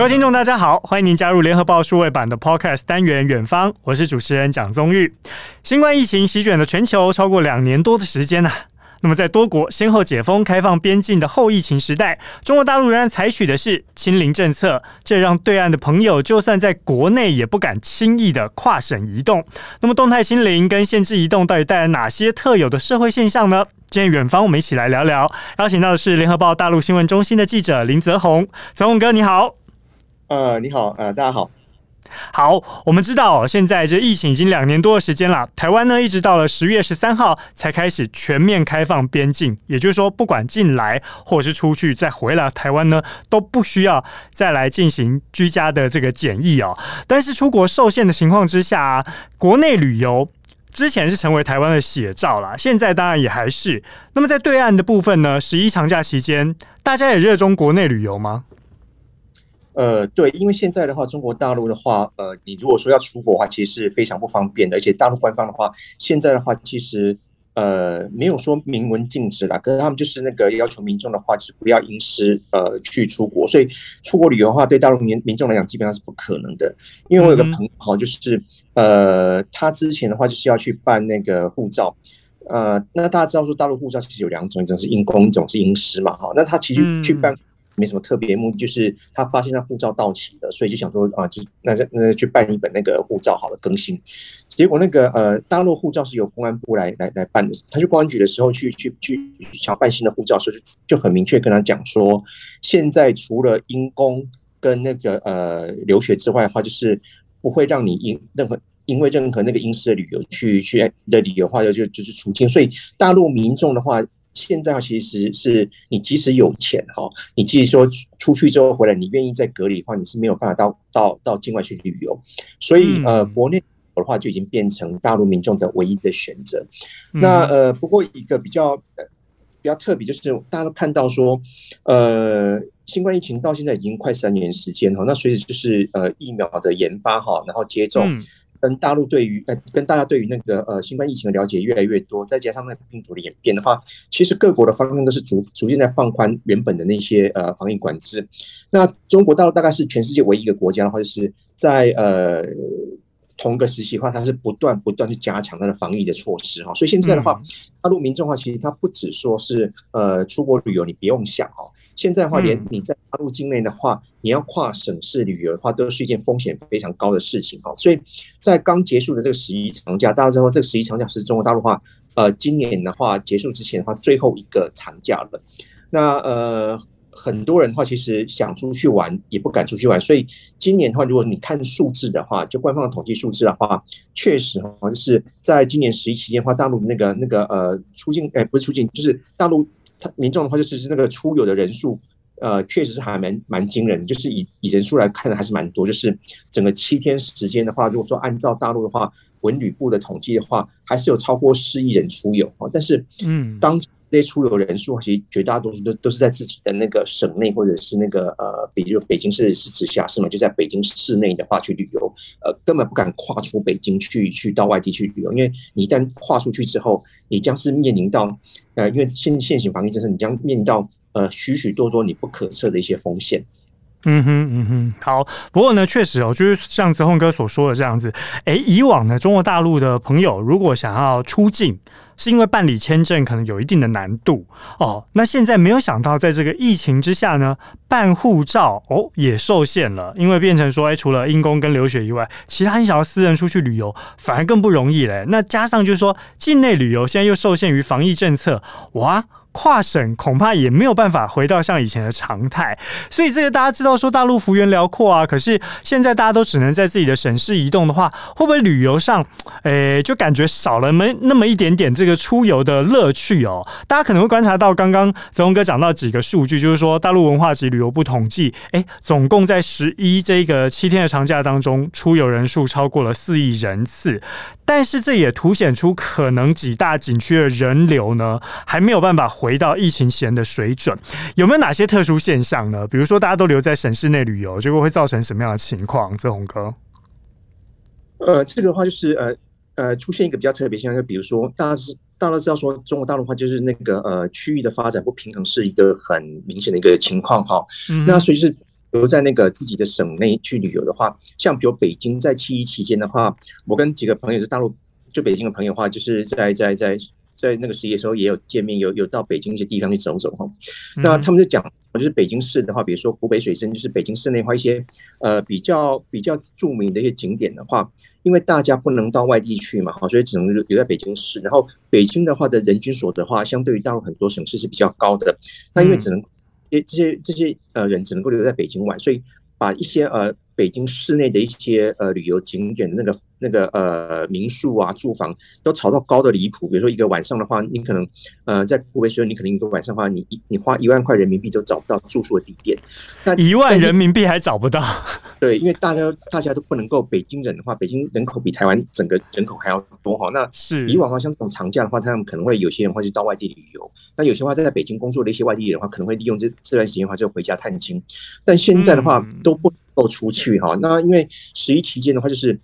各位听众，大家好，欢迎您加入联合报数位版的 Podcast 单元《远方》，我是主持人蒋宗玉。新冠疫情席卷了全球超过两年多的时间呢、啊。那么，在多国先后解封、开放边境的后疫情时代，中国大陆仍然采取的是清零政策，这让对岸的朋友就算在国内也不敢轻易的跨省移动。那么，动态清零跟限制移动到底带来哪些特有的社会现象呢？今天远方，我们一起来聊聊。邀请到的是联合报大陆新闻中心的记者林泽宏，泽宏哥，你好。呃，你好，呃，大家好。好，我们知道现在这疫情已经两年多的时间了。台湾呢，一直到了十月十三号才开始全面开放边境，也就是说，不管进来或者是出去再回来台湾呢，都不需要再来进行居家的这个检疫哦。但是出国受限的情况之下，国内旅游之前是成为台湾的写照了，现在当然也还是。那么在对岸的部分呢，十一长假期间，大家也热衷国内旅游吗？呃，对，因为现在的话，中国大陆的话，呃，你如果说要出国的话，其实是非常不方便的。而且大陆官方的话，现在的话，其实呃没有说明文禁止啦，可是他们就是那个要求民众的话，就是不要因私呃去出国。所以出国旅游的话，对大陆民民众来讲，基本上是不可能的。因为我有个朋友哈，就是呃，他之前的话就是要去办那个护照，呃，那大家知道说大陆护照其实有两种，一种是因公，一种是因私嘛，哈，那他其实去办。没什么特别目的，就是他发现他护照到期了，所以就想说啊，就那那去办一本那个护照好了更新。结果那个呃，大陆护照是由公安部来来来办的。他去公安局的时候去去去想办新的护照的时候，就就很明确跟他讲说，现在除了因公跟那个呃留学之外的话，就是不会让你因任何因为任何那个因私的理由去去的理由的话就就是出境。所以大陆民众的话。现在其实是你即使有钱哈，你即使说出去之后回来，你愿意再隔离的话，你是没有办法到到到境外去旅游。所以呃，国内的话就已经变成大陆民众的唯一的选择。那呃，不过一个比较比较特别，就是大家都看到说，呃，新冠疫情到现在已经快三年时间哈，那随着就是呃疫苗的研发哈，然后接种。跟大陆对于呃，跟大家对于那个呃新冠疫情的了解越来越多，再加上那个病毒的演变的话，其实各国的方向都是逐逐渐在放宽原本的那些呃防疫管制。那中国大陆大概是全世界唯一一个国家的话，就是在呃同个时期的话，它是不断不断去加强它的防疫的措施哈。所以现在的话，大陆民众的话，其实它不只说是呃出国旅游，你不用想哈。现在的话，连你在大陆境内的话，你要跨省市旅游的话，都是一件风险非常高的事情哈。所以在刚结束的这个十一长假，大家知道这个十一长假是中国大陆话，呃，今年的话结束之前的话，最后一个长假了。那呃，很多人的话其实想出去玩也不敢出去玩，所以今年的话，如果你看数字的话，就官方的统计数字的话，确实好像是在今年十一期间的话，大陆那个那个呃出境，哎，不是出境，就是大陆。他民众的话就是那个出游的人数，呃，确实是还蛮蛮惊人的，就是以以人数来看的还是蛮多。就是整个七天时间的话，如果说按照大陆的话，文旅部的统计的话，还是有超过四亿人出游啊。但是，嗯，当这些出游人数其实绝大多数都都是在自己的那个省内，或者是那个呃，比如北京市是直辖市嘛，就在北京市内的话去旅游，呃，根本不敢跨出北京去去到外地去旅游，因为你一旦跨出去之后，你将是面临到呃，因为现现行防疫政策，你将面临到呃许许多多你不可测的一些风险。嗯哼嗯哼，好。不过呢，确实哦，就是像泽宏哥所说的这样子，哎，以往呢，中国大陆的朋友如果想要出境，是因为办理签证可能有一定的难度哦。那现在没有想到，在这个疫情之下呢，办护照哦也受限了，因为变成说，哎，除了因公跟留学以外，其他你想要私人出去旅游反而更不容易嘞。那加上就是说，境内旅游现在又受限于防疫政策，哇。跨省恐怕也没有办法回到像以前的常态，所以这个大家知道说大陆幅员辽阔啊，可是现在大家都只能在自己的省市移动的话，会不会旅游上，诶、就感觉少了没那么一点点这个出游的乐趣哦？大家可能会观察到，刚刚泽宏哥讲到几个数据，就是说大陆文化及旅游部统计，诶、总共在十一这个七天的长假当中，出游人数超过了四亿人次。但是这也凸显出，可能几大景区的人流呢，还没有办法回到疫情前的水准。有没有哪些特殊现象呢？比如说，大家都留在省市内旅游，结果会造成什么样的情况？泽宏哥，呃，这个的话就是呃呃，出现一个比较特别现象，就比如说，大家是大家知道说，中国大陆的话就是那个呃区域的发展不平衡是一个很明显的一个情况哈。嗯、那所以是留在那个自己的省内去旅游的话，像比如北京在七一期间的话，我跟几个朋友是大陆就北京的朋友的话，就是在在在在那个十一的时候也有见面，有有到北京一些地方去走走哈。那他们就讲，就是北京市的话，比如说湖北水深，就是北京市内的话一些呃比较比较著名的一些景点的话，因为大家不能到外地去嘛，哈，所以只能留在北京市。然后北京的话的人均所得的话，相对于大陆很多省市是比较高的，那因为只能。这这些这些呃人只能够留在北京玩，所以把一些呃北京市内的一些呃旅游景点的那个。那个呃民宿啊住房都炒到高的离谱，比如说一个晚上的话，你可能呃在湖北时候，你可能一个晚上的话，你一你花一万块人民币都找不到住宿的地点，那一万人民币还找不到？对，因为大家大家都不能够，北京人的话，北京人口比台湾整个人口还要多哈。那是以往的话，像这种长假的话，他们可能会有些人会去到外地旅游，那有些话在北京工作的一些外地人的话，可能会利用这这段时间的话就回家探亲，但现在的话都不能够出去哈。那因为十一期间的话就是。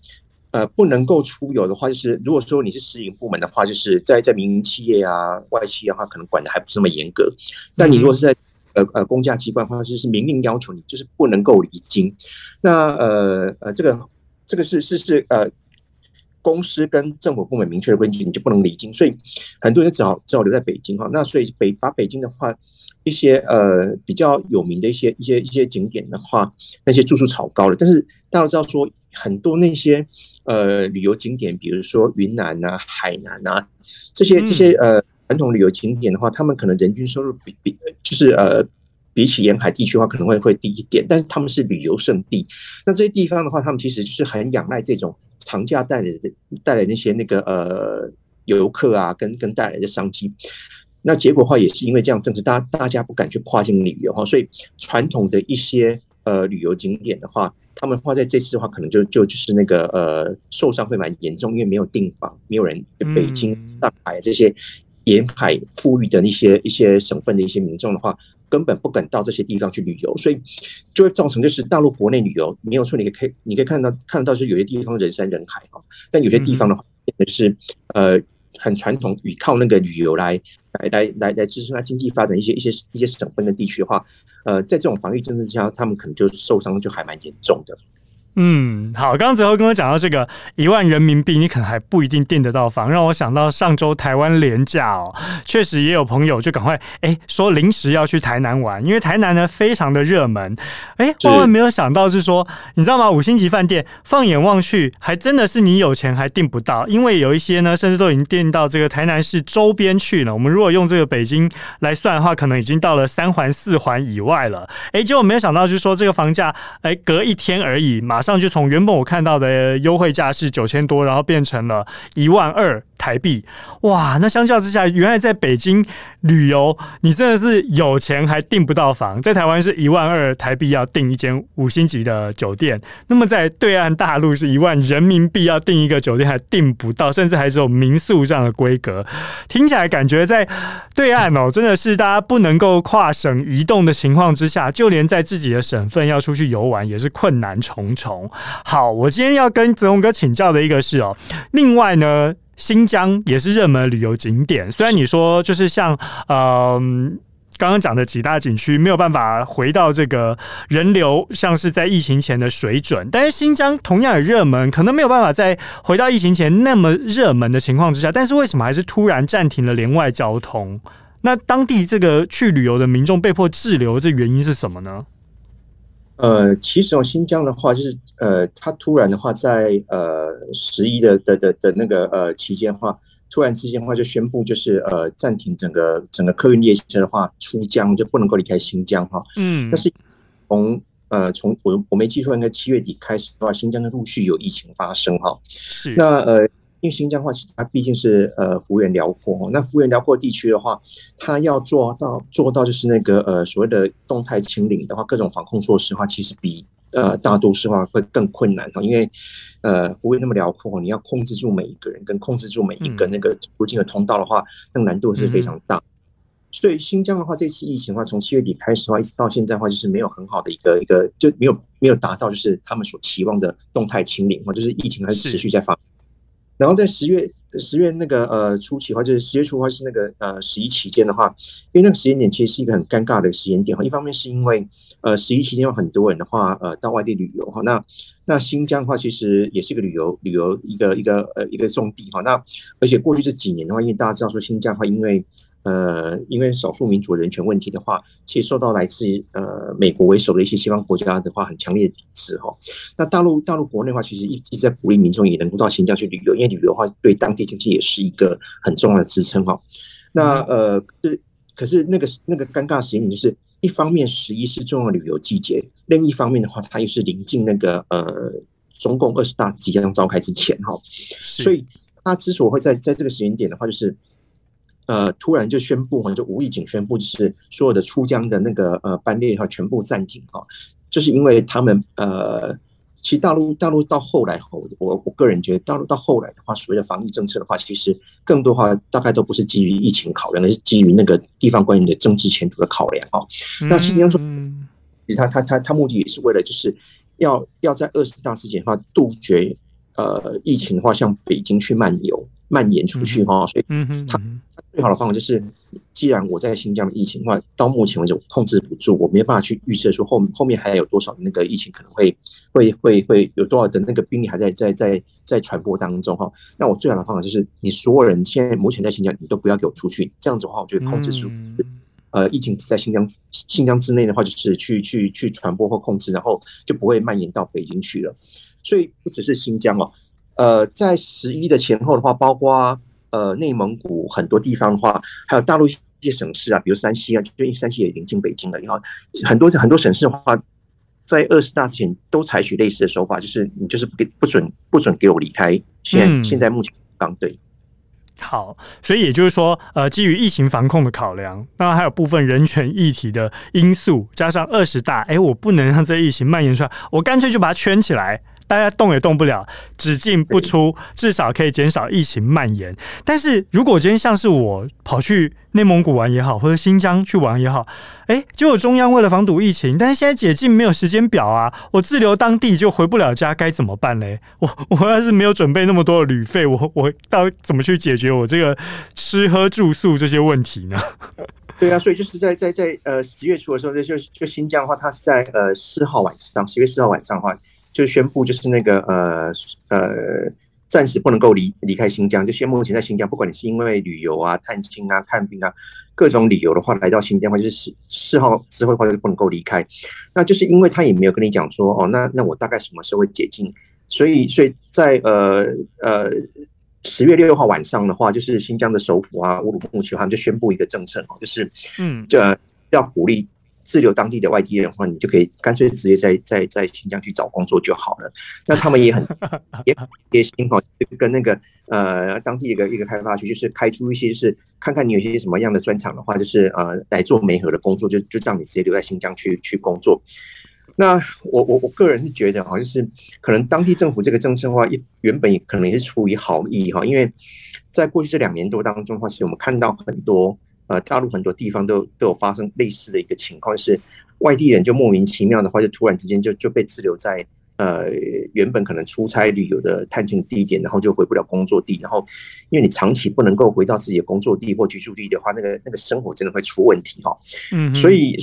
呃，不能够出游的话，就是如果说你是私营部门的话，就是在在民营企业啊、外企的话，可能管的还不是那么严格。但你如果是在呃呃公家机关的话，就是明令要求你就是不能够离京。那呃呃，这个这个是是是呃公司跟政府部门明确的规定，你就不能离京。所以很多人只好只好留在北京哈。那所以北把北京的话，一些呃比较有名的一些一些一些景点的话，那些住宿炒高了。但是大家知道说很多那些。呃，旅游景点，比如说云南啊、海南啊，这些这些呃传统旅游景点的话，他们可能人均收入比比就是呃比起沿海地区的话，可能会会低一点，但是他们是旅游胜地。那这些地方的话，他们其实就是很仰赖这种长假带来的带来那些那个呃游客啊，跟跟带来的商机。那结果的话，也是因为这样政策，大大家不敢去跨境旅游哈，所以传统的一些呃旅游景点的话。他们话在这次的话，可能就就就是那个呃受伤会蛮严重，因为没有订房，没有人。北京、上海这些沿海富裕的一些一些省份的一些民众的话，根本不敢到这些地方去旅游，所以就会造成就是大陆国内旅游没有说你可以你可以看到看得到是有些地方人山人海啊，但有些地方的话，就是呃很传统，依靠那个旅游来来来来来支撑它经济发展一些一些一些省份的地区的话。呃，在这种防疫政策之下，他们可能就受伤就还蛮严重的。嗯，好，刚刚最后跟我讲到这个一万人民币，你可能还不一定订得到房，让我想到上周台湾廉价哦，确实也有朋友就赶快哎说临时要去台南玩，因为台南呢非常的热门，哎，万万没有想到是说，你知道吗？五星级饭店放眼望去，还真的是你有钱还订不到，因为有一些呢甚至都已经订到这个台南市周边去了。我们如果用这个北京来算的话，可能已经到了三环四环以外了。哎，结果没有想到就是说这个房价哎隔一天而已，马上。去从原本我看到的优惠价是九千多，然后变成了一万二台币。哇，那相较之下，原来在北京旅游，你真的是有钱还订不到房。在台湾是一万二台币要订一间五星级的酒店，那么在对岸大陆是一万人民币要订一个酒店还订不到，甚至还只有民宿这样的规格。听起来感觉在对岸哦，真的是大家不能够跨省移动的情况之下，就连在自己的省份要出去游玩也是困难重重。好，我今天要跟泽鸿哥请教的一个是哦，另外呢，新疆也是热门旅游景点。虽然你说就是像呃刚刚讲的几大景区没有办法回到这个人流像是在疫情前的水准，但是新疆同样也热门，可能没有办法再回到疫情前那么热门的情况之下。但是为什么还是突然暂停了联外交通？那当地这个去旅游的民众被迫滞留，这原因是什么呢？呃，其实哦，新疆的话，就是呃，他突然的话在，在呃十一的的的的那个呃期间的话，突然之间的话就宣布，就是呃暂停整个整个客运列车的话出疆，就不能够离开新疆哈。嗯。但是从呃从我我没记错，应该七月底开始的话，新疆的陆续有疫情发生哈。是。那呃。因为新疆的话，其实它毕竟是呃幅员辽阔，那幅员辽阔地区的话，它要做到做到就是那个呃所谓的动态清零的话，各种防控措施的话，其实比呃大都市的话会更困难哦。因为呃幅员那么辽阔，你要控制住每一个人，跟控制住每一个那个出境的通道的话，那个难度是非常大。所以新疆的话，这次疫情的话，从七月底开始的话，一直到现在的话，就是没有很好的一个一个就没有没有达到就是他们所期望的动态清零，嘛就是疫情还是持续在发。然后在十月十月那个呃初期的话，就是十月初的话是那个呃十一期间的话，因为那个时间点其实是一个很尴尬的时间点哈。一方面是因为呃十一期间有很多人的话呃到外地旅游哈，那那新疆的话其实也是一个旅游旅游一个一个呃一个重地哈。那而且过去这几年的话，因为大家知道说新疆的话，因为呃，因为少数民族人权问题的话，其实受到来自呃美国为首的一些西方国家的话很强烈的抵制哈。那大陆大陆国内的话，其实一一直在鼓励民众也能够到新疆去旅游，因为旅游的话对当地经济也是一个很重要的支撑哈。那呃，是可是那个那个尴尬时间就是，一方面十一是重要旅游季节，另一方面的话，它又是临近那个呃中共二十大即将召开之前哈，所以它之所以会在在这个时间点的话，就是。呃，突然就宣布哈，就无意警宣布，就是所有的出疆的那个呃班列哈全部暂停哈，就是因为他们呃，其实大陆大陆到后来哈，我我个人觉得大陆到后来的话，所谓的防疫政策的话，其实更多话大概都不是基于疫情考量，而是基于那个地方官员的政治前途的考量哈。那新疆说，他他他他目的也是为了就是要要在二十大之前的话杜绝呃疫情的话向北京去漫游蔓延出去哈，所以他。最好的方法就是，既然我在新疆的疫情的话，到目前为止我控制不住，我没有办法去预测说后后面还有多少那个疫情可能会会会会有多少的那个病例还在在在在传播当中哈。那我最好的方法就是，你所有人现在目前在新疆，你都不要给我出去，这样子的话，我就会控制住。呃，疫情只在新疆新疆之内的话，就是去去去传播或控制，然后就不会蔓延到北京去了。所以不只是新疆哦，呃，在十一的前后的话，包括。呃，内蒙古很多地方的话，还有大陆一些省市啊，比如山西啊，就因为山西也临近北京了。然后很多很多省市的话，在二十大之前都采取类似的手法，就是你就是不给不准不准给我离开。现在、嗯、现在目前刚对。好，所以也就是说，呃，基于疫情防控的考量，当然还有部分人权议题的因素，加上二十大，哎，我不能让这疫情蔓延出来，我干脆就把它圈起来。大家动也动不了，只进不出，至少可以减少疫情蔓延。但是如果今天像是我跑去内蒙古玩也好，或者新疆去玩也好，哎，结果中央为了防堵疫情，但是现在解禁没有时间表啊，我滞留当地就回不了家，该怎么办嘞？我 我要是没有准备那么多的旅费，我我到怎么去解决我这个吃喝住宿这些问题呢？对啊，所以就是在在在呃十月初的时候，就就就新疆的话，它是在呃四号晚上，十月四号晚上的话。就宣布，就是那个呃呃，暂时不能够离离开新疆。就宣布目前在新疆，不管你是因为旅游啊、探亲啊、看病啊，各种理由的话，来到新疆的话，就是四四号之后的话就不能够离开。那就是因为他也没有跟你讲说，哦，那那我大概什么时候会解禁？所以所以在呃呃十月六号晚上的话，就是新疆的首府啊乌鲁木齐，他们就宣布一个政策哦，就是嗯，这要鼓励。滞留当地的外地人的话，你就可以干脆直接在在在新疆去找工作就好了。那他们也很 也很贴心哈，跟那个呃当地一个一个开发区，就是开出一些是看看你有些什么样的专长的话，就是呃来做媒合的工作，就就让你直接留在新疆去去工作。那我我我个人是觉得哈，就是可能当地政府这个政策的话，一原本也可能也是出于好意哈，因为在过去这两年多当中的话，其实我们看到很多。呃，大陆很多地方都都有发生类似的一个情况，是外地人就莫名其妙的话，就突然之间就就被滞留在呃原本可能出差旅游的探亲地点，然后就回不了工作地，然后因为你长期不能够回到自己的工作地或居住地的话，那个那个生活真的会出问题哈。嗯，所以。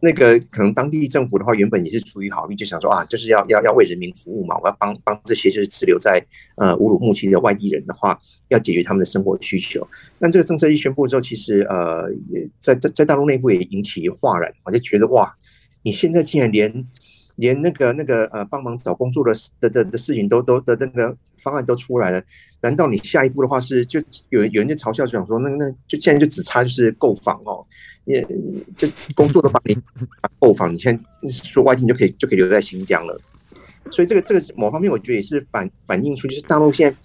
那个可能当地政府的话，原本也是出于好意，就想说啊，就是要要要为人民服务嘛，我要帮帮这些就是滞留在呃乌鲁木齐的外地人的话，要解决他们的生活需求。但这个政策一宣布之后，其实呃也在在在大陆内部也引起哗然，我就觉得哇，你现在竟然连连那个那个呃帮忙找工作的的的的事情都都的那个方案都出来了，难道你下一步的话是就有人有人就嘲笑讲说，那那就现在就只差就是购房哦？也就工作都帮你 购房，你现在说外地就可以就可以留在新疆了，所以这个这个某方面我觉得也是反反映出，就是大陆现在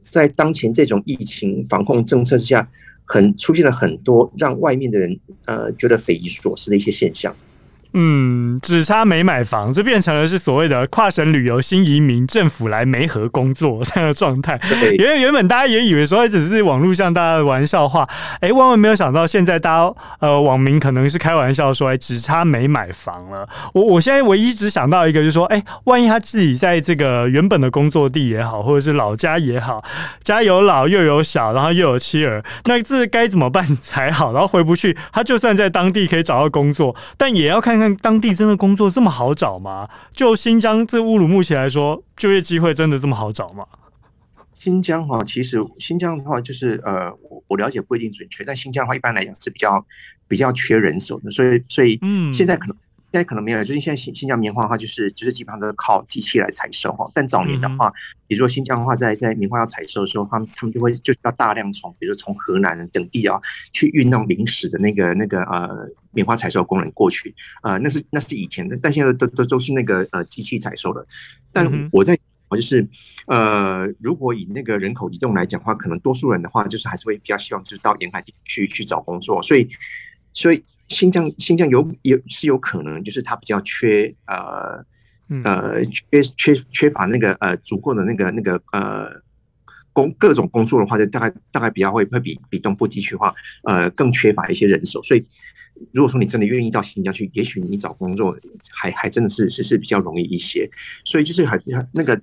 在当前这种疫情防控政策之下，很出现了很多让外面的人呃觉得匪夷所思的一些现象。嗯，只差没买房，这变成了是所谓的跨省旅游新移民，政府来媒合工作这样的状态。因为原本大家也以为说只是网络上大家的玩笑话，哎，万万没有想到现在大家呃网民可能是开玩笑说，哎，只差没买房了。我我现在唯一只想到一个，就是说，哎，万一他自己在这个原本的工作地也好，或者是老家也好，家有老又有小，然后又有妻儿，那这该怎么办才好？然后回不去，他就算在当地可以找到工作，但也要看看当地真的工作这么好找吗？就新疆这乌鲁木齐来说，就业机会真的这么好找吗？新疆哈，其实新疆的话就是呃，我我了解不一定准确，但新疆的话一般来讲是比较比较缺人手的，所以所以嗯，现在可能。嗯现在可能没有，就是现在新新疆棉花的话，就是就是基本上都是靠机器来采收哈。但早年的话，比如说新疆的话，在在棉花要采收的时候，他们他们就会就是要大量从，比如说从河南等地啊，去运那种临时的那个那个呃棉花采收工人过去，呃，那是那是以前的，但现在都都都是那个呃机器采收的。但我在我就是呃，如果以那个人口移动来讲的话，可能多数人的话，就是还是会比较希望就是到沿海地区去找工作，所以所以。新疆新疆有有是有可能，就是它比较缺呃呃缺缺缺乏那个呃足够的那个那个呃工各种工作的话，就大概大概比较会会比比东部地区的话呃更缺乏一些人手，所以如果说你真的愿意到新疆去，也许你找工作还还真的是是是比较容易一些，所以就是很那个。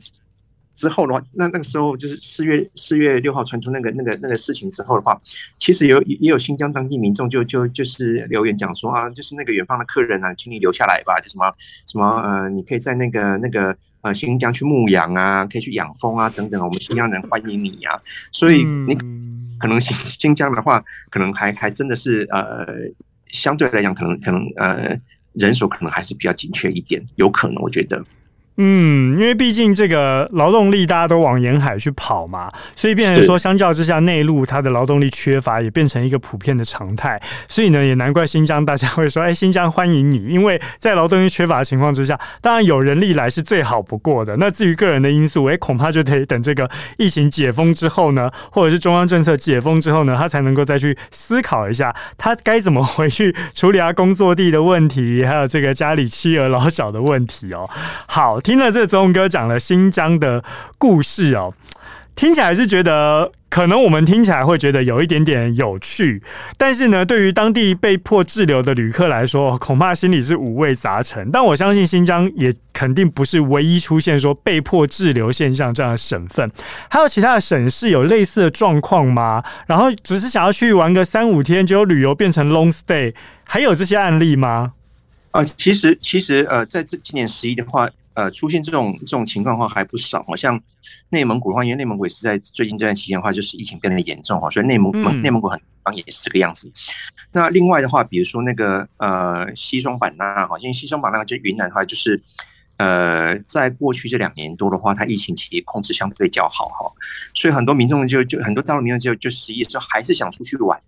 之后的话，那那个时候就是四月四月六号传出那个那个那个事情之后的话，其实有也有新疆当地民众就就就是留言讲说啊，就是那个远方的客人啊，请你留下来吧，就什么什么呃，你可以在那个那个呃新疆去牧羊啊，可以去养蜂啊等等，我们新疆人欢迎你啊。所以你可能新新疆的话，可能还还真的是呃相对来讲，可能可能呃人手可能还是比较紧缺一点，有可能我觉得。嗯，因为毕竟这个劳动力大家都往沿海去跑嘛，所以变成说，相较之下，内陆它的劳动力缺乏也变成一个普遍的常态。所以呢，也难怪新疆大家会说：“哎，新疆欢迎你。”因为在劳动力缺乏的情况之下，当然有人力来是最好不过的。那至于个人的因素，哎，恐怕就得等这个疫情解封之后呢，或者是中央政策解封之后呢，他才能够再去思考一下，他该怎么回去处理他工作地的问题，还有这个家里妻儿老小的问题哦。好。听了这宗哥讲了新疆的故事哦，听起来是觉得可能我们听起来会觉得有一点点有趣，但是呢，对于当地被迫滞留的旅客来说，恐怕心里是五味杂陈。但我相信新疆也肯定不是唯一出现说被迫滞留现象这样的省份，还有其他的省市有类似的状况吗？然后只是想要去玩个三五天，就旅游变成 long stay，还有这些案例吗？啊、呃，其实其实呃，在这今年十一的话。呃，出现这种这种情况的话还不少，好像内蒙古的话，因为内蒙古也是在最近这段期间的话，就是疫情变得严重哦，所以内蒙蒙内蒙古很地方也是这个样子。那另外的话，比如说那个呃西双版纳哈，因为西双版纳就云南的话，就是呃在过去这两年多的话，它疫情其实控制相对较好哈，所以很多民众就就很多大陆民众就就失业之后还是想出去玩。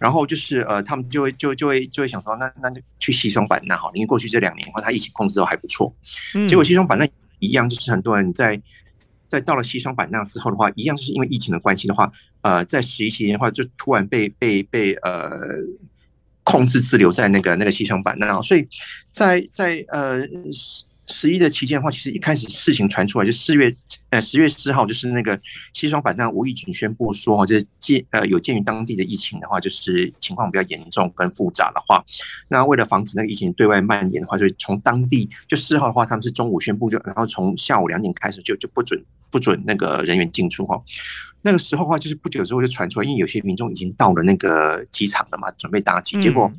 然后就是呃，他们就会就就会就会想说，那那就去西双版纳好，因为过去这两年的话，它疫情控制都还不错。结果西双版纳一样，就是很多人在在到了西双版纳之后的话，一样就是因为疫情的关系的话，呃，在十一期间的话，就突然被被被呃控制滞留在那个那个西双版纳，所以在在呃。十一的期间的话，其实一开始事情传出来就四月，呃，十月四号就是那个西双版纳无意间宣布说，就是鉴呃有鉴于当地的疫情的话，就是情况比较严重跟复杂的话，那为了防止那个疫情对外蔓延的话，就从当地就四号的话，他们是中午宣布就，然后从下午两点开始就就不准不准那个人员进出哈。那个时候的话，就是不久之后就传出来，因为有些民众已经到了那个机场了嘛，准备搭机，结果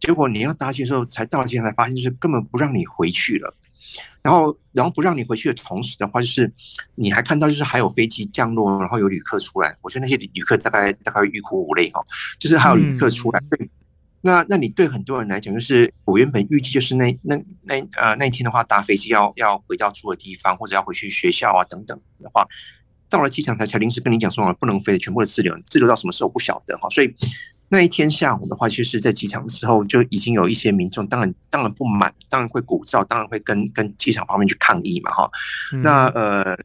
结果你要搭机的时候，才到了机场才发现，就是根本不让你回去了。然后，然后不让你回去的同时的话，就是你还看到，就是还有飞机降落，然后有旅客出来。我觉得那些旅客大概大概欲哭无泪哦，就是还有旅客出来。对，那那你对很多人来讲，就是我原本预计就是那那那呃那一天的话，搭飞机要要回到住的地方，或者要回去学校啊等等的话，到了机场才才临时跟你讲说不能飞，全部的滞留，滞留到什么时候不晓得哈，所以。那一天下午的话，其实，在机场的时候就已经有一些民众，当然当然不满，当然会鼓噪，当然会跟跟机场方面去抗议嘛，哈。那呃，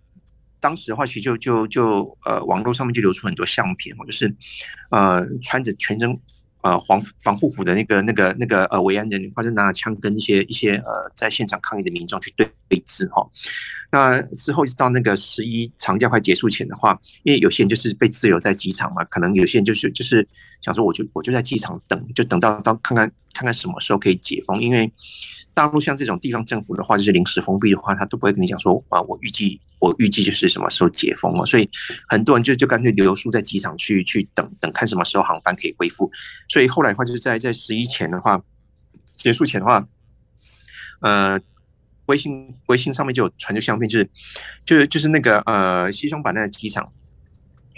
当时的话，其实就就就呃，网络上面就流出很多相片，就是呃，穿着全身呃防防护服的那个那个那个呃维安人，或者拿枪跟一些一些呃在现场抗议的民众去对对峙哈。那之后一直到那个十一长假快结束前的话，因为有些人就是被滞留在机场嘛，可能有些人就是就是想说，我就我就在机场等，就等到到看看看看什么时候可以解封。因为大陆像这种地方政府的话，就是临时封闭的话，他都不会跟你讲说啊，我预计我预计就是什么时候解封了。所以很多人就就干脆留宿在机场去去等等看什么时候航班可以恢复。所以后来的话，就是在在十一前的话结束前的话，呃。微信微信上面就有传就相片，就是就是就是那个呃西双版纳的机场，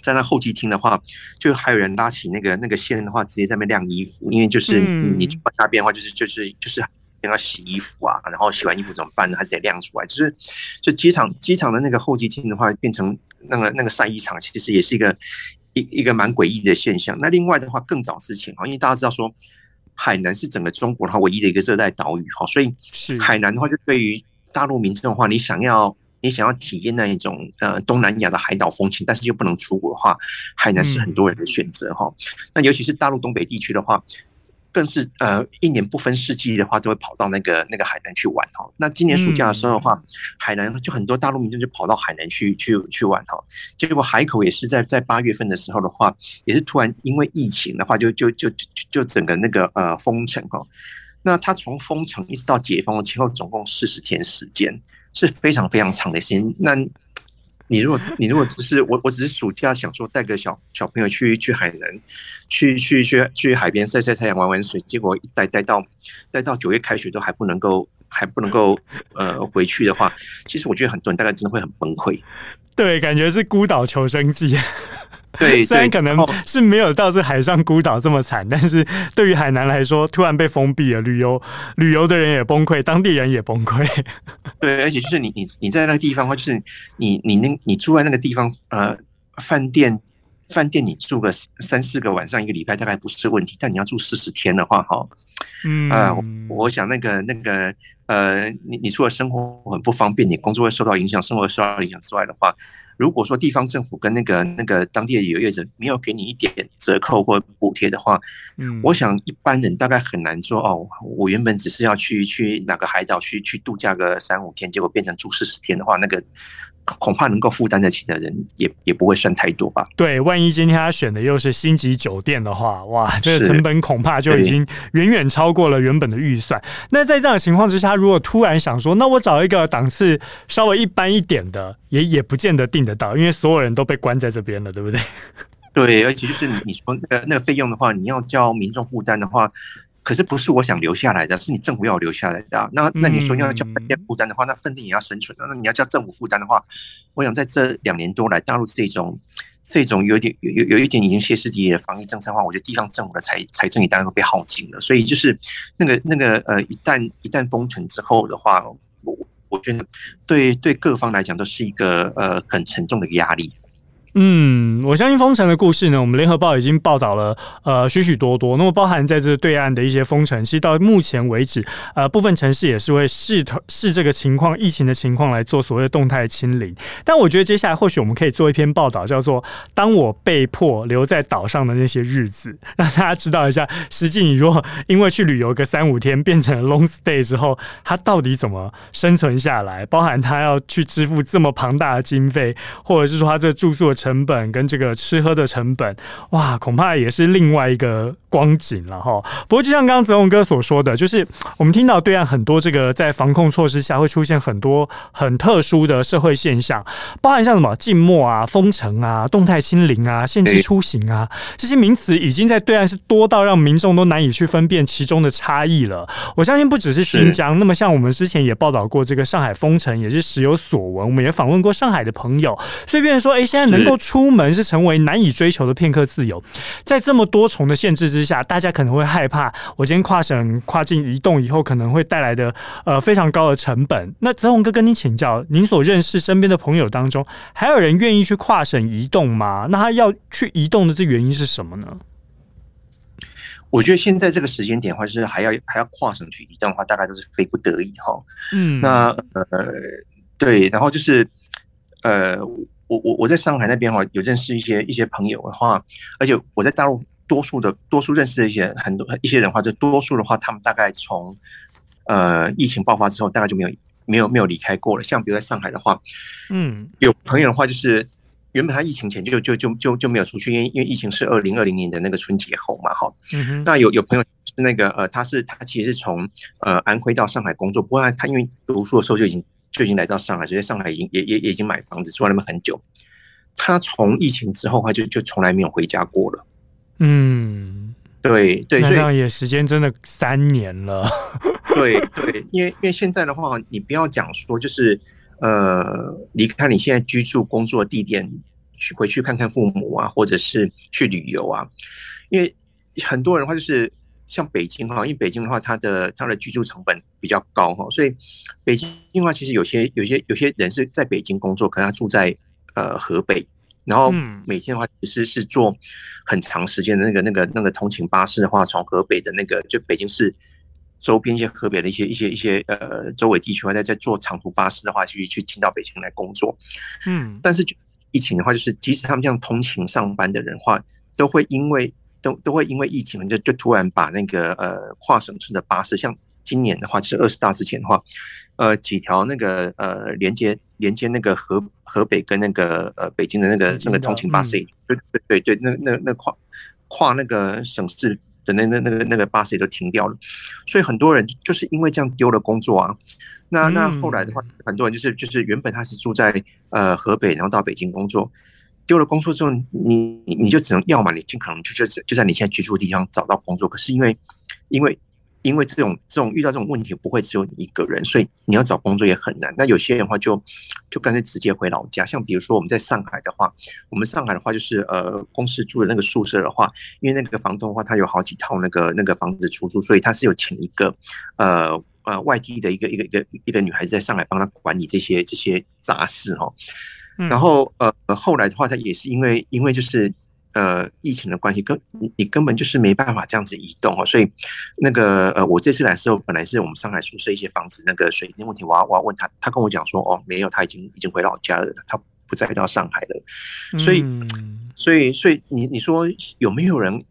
在那候机厅的话，就还有人拉起那个那个线的话，直接在那晾衣服，因为就是你去那边的话，就是就是就是要洗衣服啊，然后洗完衣服怎么办呢？还是得晾出来，就是就机场机场的那个候机厅的话，变成那个那个晒衣场，其实也是一个一一个蛮诡异的现象。那另外的话，更早之前啊，因为大家知道说。海南是整个中国的话唯一的一个热带岛屿哈，所以海南的话，就对于大陆民众的话，你想要你想要体验那一种呃东南亚的海岛风情，但是又不能出国的话，海南是很多人的选择哈。那尤其是大陆东北地区的话。更是呃，一年不分四季的话，都会跑到那个那个海南去玩哈。那今年暑假的时候的话，海南就很多大陆民众就跑到海南去去去玩哈。结果海口也是在在八月份的时候的话，也是突然因为疫情的话，就就就就整个那个呃封城哈。那它从封城一直到解封前后，总共四十天时间，是非常非常长的时间。那你如果你如果只是我，我只是暑假想说带个小小朋友去去海南，去去去去海边晒晒太阳玩玩水，结果一待待到待到九月开学都还不能够还不能够呃回去的话，其实我觉得很多人大概真的会很崩溃。对，感觉是孤岛求生记。对，虽然可能是没有到这海上孤岛这么惨，但是对于海南来说，突然被封闭了，旅游旅游的人也崩溃，当地人也崩溃。对，而且就是你你你在那个地方的话，就是你你那你住在那个地方，呃，饭店饭店你住个三四个晚上一个礼拜大概不是问题，但你要住四十天的话，哈，嗯啊，我想那个那个呃，你你除了生活很不方便，你工作会受到影响，生活受到影响之外的话。如果说地方政府跟那个那个当地的旅游业者没有给你一点折扣或补贴的话，嗯，我想一般人大概很难说哦，我原本只是要去去哪个海岛去去度假个三五天，结果变成住四十天的话，那个。恐怕能够负担得起的人也也不会算太多吧。对，万一今天他选的又是星级酒店的话，哇，这个成本恐怕就已经远远超过了原本的预算。那在这样的情况之下，如果突然想说，那我找一个档次稍微一般一点的，也也不见得订得到，因为所有人都被关在这边了，对不对？对，而且就是你说那个那个费用的话，你要叫民众负担的话。可是不是我想留下来的，是你政府要我留下来的。那那你说要叫饭店负担的话，那饭店也要生存。那你要叫政府负担的话，我想在这两年多来，大陆这种这种有点有有有一点已经歇斯底里的防疫政策的话，我觉得地方政府的财财政也大概都被耗尽了。所以就是那个那个呃，一旦一旦封城之后的话，我我觉得对对各方来讲都是一个呃很沉重的压力。嗯，我相信封城的故事呢，我们联合报已经报道了呃许许多多。那么包含在这对岸的一些封城，其实到目前为止，呃部分城市也是会视头视这个情况、疫情的情况来做所谓的动态清零。但我觉得接下来或许我们可以做一篇报道，叫做《当我被迫留在岛上的那些日子》，让大家知道一下，实际你如果因为去旅游个三五天变成 long stay 之后，他到底怎么生存下来？包含他要去支付这么庞大的经费，或者是说他这个住宿的。成本跟这个吃喝的成本，哇，恐怕也是另外一个光景了哈。不过，就像刚刚泽宏哥所说的，就是我们听到对岸很多这个在防控措施下会出现很多很特殊的社会现象，包含像什么静默啊、封城啊、动态清零啊、限制出行啊这些名词，已经在对岸是多到让民众都难以去分辨其中的差异了。我相信不只是新疆，那么像我们之前也报道过这个上海封城，也是时有所闻。我们也访问过上海的朋友，所以别人说，哎，现在能够。出门是成为难以追求的片刻自由，在这么多重的限制之下，大家可能会害怕，我今天跨省跨境移动以后可能会带来的呃非常高的成本。那泽宏哥跟您请教，您所认识身边的朋友当中，还有人愿意去跨省移动吗？那他要去移动的这原因是什么呢？我觉得现在这个时间点的话，是还要还要跨省去移动的话，大概都是非不得已哈。嗯，那呃对，然后就是呃。我我我在上海那边哈，有认识一些一些朋友的话，而且我在大陆多数的多数认识的一些很多一些人的话，就多数的话，他们大概从呃疫情爆发之后，大概就没有没有没有离开过了。像比如在上海的话，嗯，有朋友的话，就是原本他疫情前就就就就就没有出去，因为因为疫情是二零二零年的那个春节后嘛，哈。嗯哼。那有有朋友是那个呃，他是他其实是从呃安徽到上海工作，不过他他因为读书的时候就已经就已经来到上海，所以在上海已经也也也已经买房子住在那边很久。他从疫情之后，他就就从来没有回家过了。嗯，对对，那这样也时间真的三年了。对对，因为因为现在的话，你不要讲说就是呃离开你现在居住工作地点去回去看看父母啊，或者是去旅游啊。因为很多人的话就是像北京哈，因为北京的话，它的它的居住成本比较高哈，所以北京的话，其实有些有些有些人是在北京工作，可能他住在。呃，河北，然后每天的话其实是坐很长时间的那个、那个、那个通勤巴士的话，从河北的那个就北京市周边一些河北的一些、一些、一些呃周围地区，话，在在坐长途巴士的话，去去进到北京来工作。嗯，但是疫情的话，就是即使他们这样通勤上班的人话，都会因为都都会因为疫情，就就突然把那个呃跨省市的巴士，像今年的话，就是二十大之前的话。呃，几条那个呃连接连接那个河河北跟那个呃北京的那个那个通勤巴士，对对对对，那那那跨跨那个省市的那那那个那个巴士也都停掉了，所以很多人就是因为这样丢了工作啊。那那后来的话，很多人就是就是原本他是住在呃河北，然后到北京工作，丢了工作之后，你你就只能要么你尽可能就就就在你现在居住的地方找到工作，可是因为因为。因为这种这种遇到这种问题不会只有你一个人，所以你要找工作也很难。那有些人的话就就干脆直接回老家。像比如说我们在上海的话，我们上海的话就是呃公司住的那个宿舍的话，因为那个房东的话他有好几套那个那个房子出租，所以他是有请一个呃呃外地的一个一个一个一个女孩子在上海帮他管理这些这些杂事哈。然后呃后来的话，他也是因为因为就是。呃，疫情的关系，根你根本就是没办法这样子移动哦，所以那个呃，我这次来的时候，本来是我们上海宿舍一些房子那个水电问题，我要我要问他，他跟我讲说，哦，没有，他已经已经回老家了，他不再到上海了，所以所以所以你你说有没有人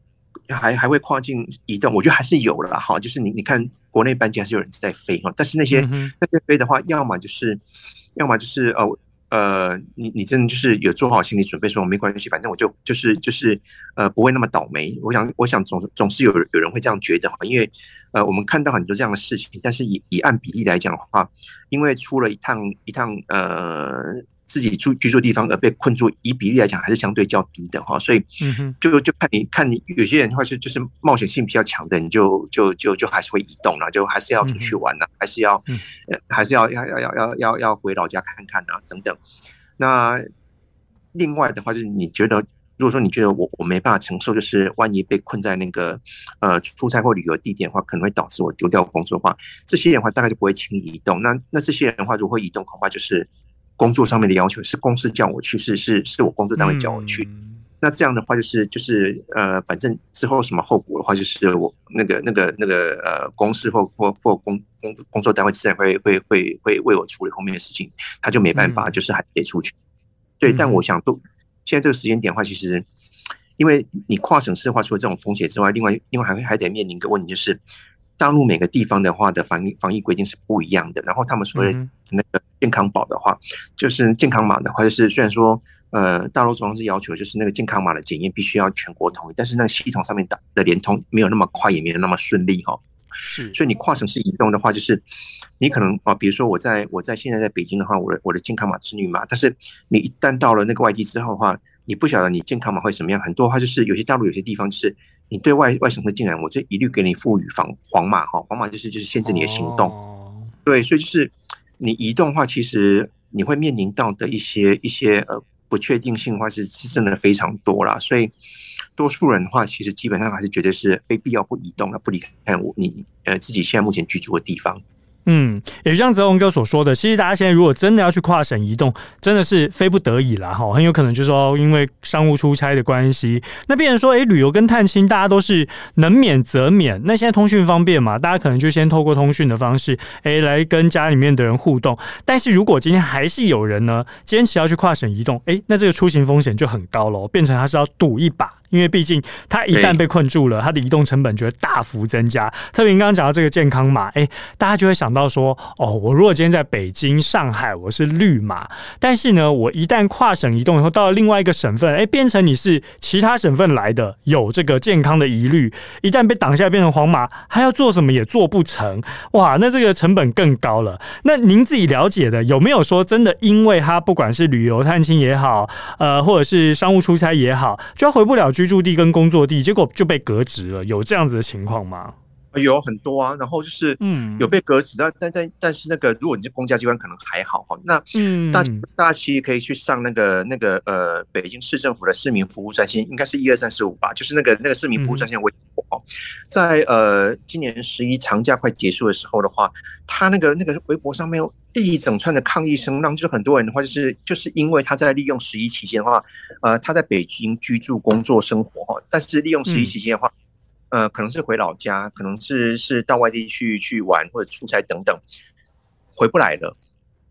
还还会跨境移动？我觉得还是有了哈，就是你你看国内班机还是有人在飞哈，但是那些那些飞的话，要么就是要么就是哦。呃，你你真的就是有做好心理准备，说没关系，反正我就就是就是呃不会那么倒霉。我想我想总总是有有人会这样觉得哈，因为呃我们看到很多这样的事情，但是以以按比例来讲的话，因为出了一趟一趟呃。自己住居住地方而被困住，以比例来讲还是相对较低的哈，所以就就看你看你有些人的话是就是冒险性比较强的，你就就就就还是会移动了，就还是要出去玩了，还是要呃还是要要要要要要要回老家看看啊等等。那另外的话就是你觉得，如果说你觉得我我没办法承受，就是万一被困在那个呃出差或旅游地点的话，可能会导致我丢掉工作的话，这些人的话大概就不会轻易移动。那那这些人的话，如果移动，恐怕就是。工作上面的要求是公司叫我去，是是是我工作单位叫我去。那这样的话就是就是呃，反正之后什么后果的话，就是我那个那个那个呃，公司或或或工工工作单位自然会会会会为我处理后面的事情，他就没办法，就是还得出去。对，但我想都现在这个时间点的话，其实因为你跨省市的话，除了这种风险之外，另外另外还会还得面临一个问题，就是。大陆每个地方的话的防疫防疫规定是不一样的，然后他们所谓的那个健康宝的话，就是健康码的话，就是虽然说呃大陆中央是要求就是那个健康码的检验必须要全国统一，但是那个系统上面的的联通没有那么快，也没有那么顺利哈。是，所以你跨省市移动的话，就是你可能啊，比如说我在我在现在在北京的话，我的我的健康码是绿码，但是你一旦到了那个外地之后的话，你不晓得你健康码会什么样，很多话就是有些大陆有些地方就是。你对外外省会进来，我这一律给你赋予黄黄码哈，黄码就是就是限制你的行动。对，所以就是你移动的话，其实你会面临到的一些一些呃不确定性的话是是真的非常多啦。所以多数人的话，其实基本上还是觉得是非必要不移动了，不离开我你呃自己现在目前居住的地方。嗯，也就像泽鸿哥所说的，其实大家现在如果真的要去跨省移动，真的是非不得已啦哈，很有可能就是说因为商务出差的关系，那变成说，哎、旅游跟探亲大家都是能免则免。那现在通讯方便嘛，大家可能就先透过通讯的方式，哎、来跟家里面的人互动。但是如果今天还是有人呢，坚持要去跨省移动，哎、那这个出行风险就很高喽，变成他是要赌一把。因为毕竟他一旦被困住了，他的移动成本就会大幅增加。特别您刚刚讲到这个健康码，哎，大家就会想到说，哦，我如果今天在北京、上海，我是绿码，但是呢，我一旦跨省移动以后，到了另外一个省份，哎，变成你是其他省份来的，有这个健康的疑虑，一旦被挡下来变成黄码，还要做什么也做不成，哇，那这个成本更高了。那您自己了解的有没有说真的，因为他不管是旅游探亲也好，呃，或者是商务出差也好，就要回不了居住地跟工作地，结果就被革职了，有这样子的情况吗？有很多啊，然后就是嗯，有被革职，但但但但是那个，如果你是公家机关，可能还好哈。那嗯，大大家其实可以去上那个那个呃，北京市政府的市民服务专线，应该是一二三四五吧，就是那个那个市民服务专线微博哦，在呃今年十一长假快结束的时候的话，他那个那个微博上面有一整串的抗议声浪，就是很多人的话，就是就是因为他在利用十一期间的话，呃，他在北京居住、工作、生活哈，但是利用十一期间的话。呃，可能是回老家，可能是是到外地去去玩或者出差等等，回不来了。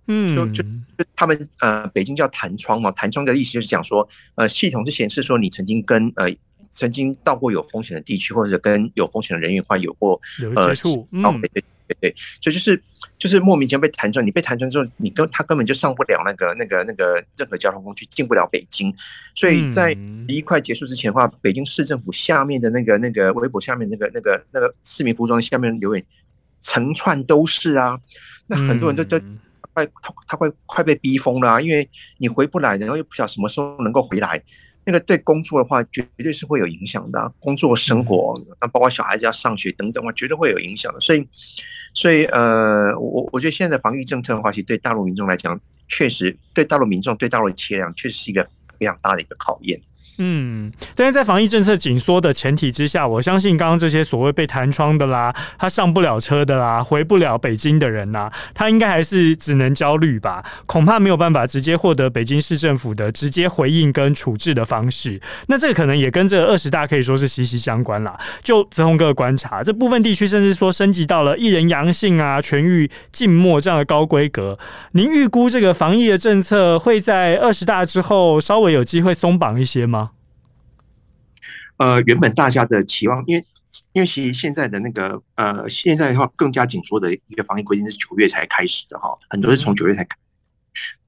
嗯，就就就他们呃，北京叫弹窗嘛，弹窗的意思就是讲说，呃，系统是显示说你曾经跟呃曾经到过有风险的地区，或者跟有风险的人员话有过呃接触。嗯。对，所以就是就是莫名其妙被弹窗，你被弹窗之后，你根他根本就上不了那个那个那个任何交通工具，进不了北京。所以在一块结束之前的话，北京市政府下面的那个那个微博下面那个那个那个市民服装下面留言成串都是啊，那很多人都都快他他快快被逼疯了啊，因为你回不来，然后又不晓得什么时候能够回来。那个对工作的话，绝对是会有影响的啊，工作生活，那包括小孩子要上学等等啊，绝对会有影响的。所以。所以，呃，我我觉得现在的防疫政策的话，其实对大陆民众来讲，确实对大陆民众对大陆的切量，确实是一个非常大的一个考验。嗯，但是在防疫政策紧缩的前提之下，我相信刚刚这些所谓被弹窗的啦，他上不了车的啦，回不了北京的人呐，他应该还是只能焦虑吧？恐怕没有办法直接获得北京市政府的直接回应跟处置的方式。那这个可能也跟这二十大可以说是息息相关啦。就泽鸿哥的观察，这部分地区甚至说升级到了一人阳性啊，全域静默这样的高规格。您预估这个防疫的政策会在二十大之后稍微有机会松绑一些吗？呃，原本大家的期望，因为因为其实现在的那个呃，现在的话更加紧缩的一个防疫规定是九月才开始的哈，很多是从九月才开。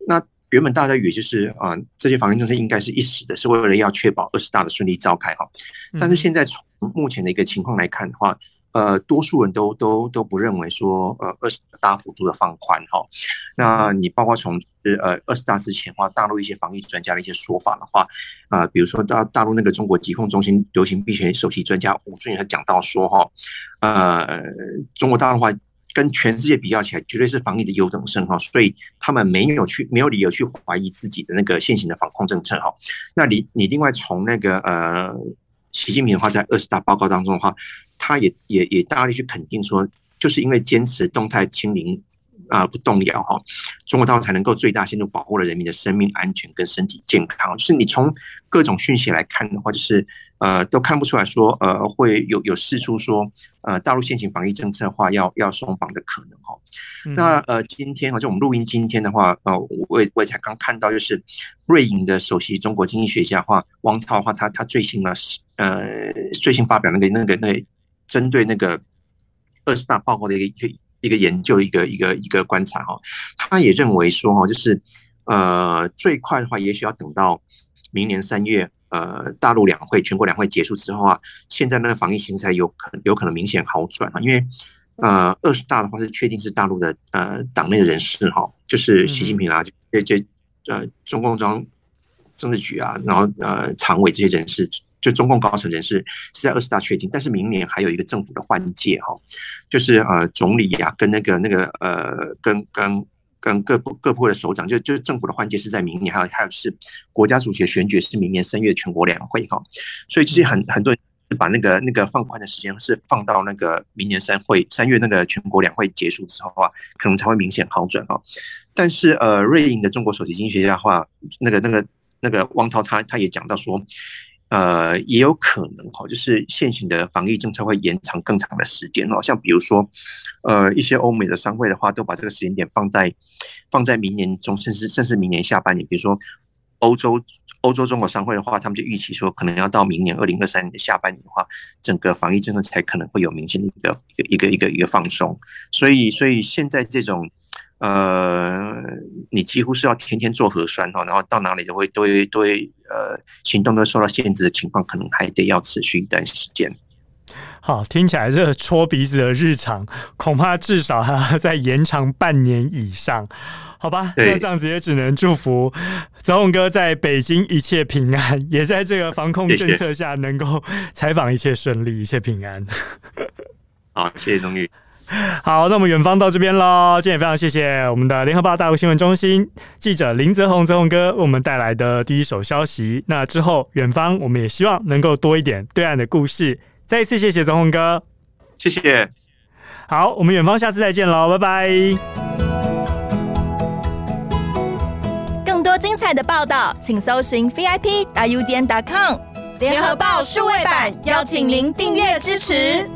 那原本大家以为就是啊，这些防疫政策应该是一时的，是为了要确保二十大的顺利召开哈。但是现在从目前的一个情况来看的话，呃，多数人都都都不认为说，呃，二十大幅度的放宽哈。那你包括从呃二十大之前的话，大陆一些防疫专家的一些说法的话，啊、呃，比如说大大陆那个中国疾控中心流行病学首席专家吴尊也讲到说哈，呃，中国大陆的话跟全世界比较起来，绝对是防疫的优等生哈，所以他们没有去没有理由去怀疑自己的那个现行的防控政策哈。那你你另外从那个呃习近平的话在二十大报告当中的话。他也也也大力去肯定说，就是因为坚持动态清零啊不动摇哈，中国大陆才能够最大限度保护了人民的生命安全跟身体健康。就是你从各种讯息来看的话，就是呃都看不出来说呃会有有释出说呃大陆现行防疫政策的话要要松绑的可能哈。那呃今天好像我们录音今天的话呃我也我也才刚看到就是瑞银的首席中国经济学家话汪涛的话他他最新呢是呃最新发表那个那个那。针对那个二十大报告的一个一个一个研究，一个一个一个观察哈，他也认为说哈，就是呃最快的话，也许要等到明年三月，呃大陆两会全国两会结束之后啊，现在那个防疫形势有可能有可能明显好转啊，因为呃二十大的话是确定是大陆的呃党内的人士哈，就是习近平啊这这呃中共中央政治局啊，然后呃常委这些人士。就中共高层人士是在二十大确定，但是明年还有一个政府的换届哈，就是呃总理呀、啊、跟那个那个呃跟跟跟各部各部的首长，就就政府的换届是在明年，还有还有是国家主席的选举是明年三月全国两会哈，所以其实很很多人把那个那个放宽的时间是放到那个明年三会三月那个全国两会结束之后啊，可能才会明显好转哈。但是呃瑞银的中国首席经济学家的话，那个那个那个汪涛他他也讲到说。呃，也有可能哈，就是现行的防疫政策会延长更长的时间哦。像比如说，呃，一些欧美的商会的话，都把这个时间点放在放在明年中，甚至甚至明年下半年。比如说，欧洲欧洲中国商会的话，他们就预期说，可能要到明年二零二三年的下半年的话，整个防疫政策才可能会有明显的一个一个一个一个一个放松。所以，所以现在这种呃，你几乎是要天天做核酸哈，然后到哪里都会都会都会呃行动都受到限制的情况，可能还得要持续一段时间。好，听起来这个戳鼻子的日常，恐怕至少还要再延长半年以上，好吧？那这样子也只能祝福泽宏哥在北京一切平安，也在这个防控政策下能够采访一切顺利，一切平安。好，谢谢钟玉。好，那我们远方到这边喽。今天也非常谢谢我们的联合报大陆新闻中心记者林泽宏泽宏哥为我们带来的第一手消息。那之后远方我们也希望能够多一点对岸的故事。再一次谢谢泽宏哥，谢谢。好，我们远方下次再见喽，拜拜。更多精彩的报道，请搜寻 VIP 大 U 点 com 联合报数位版，邀请您订阅支持。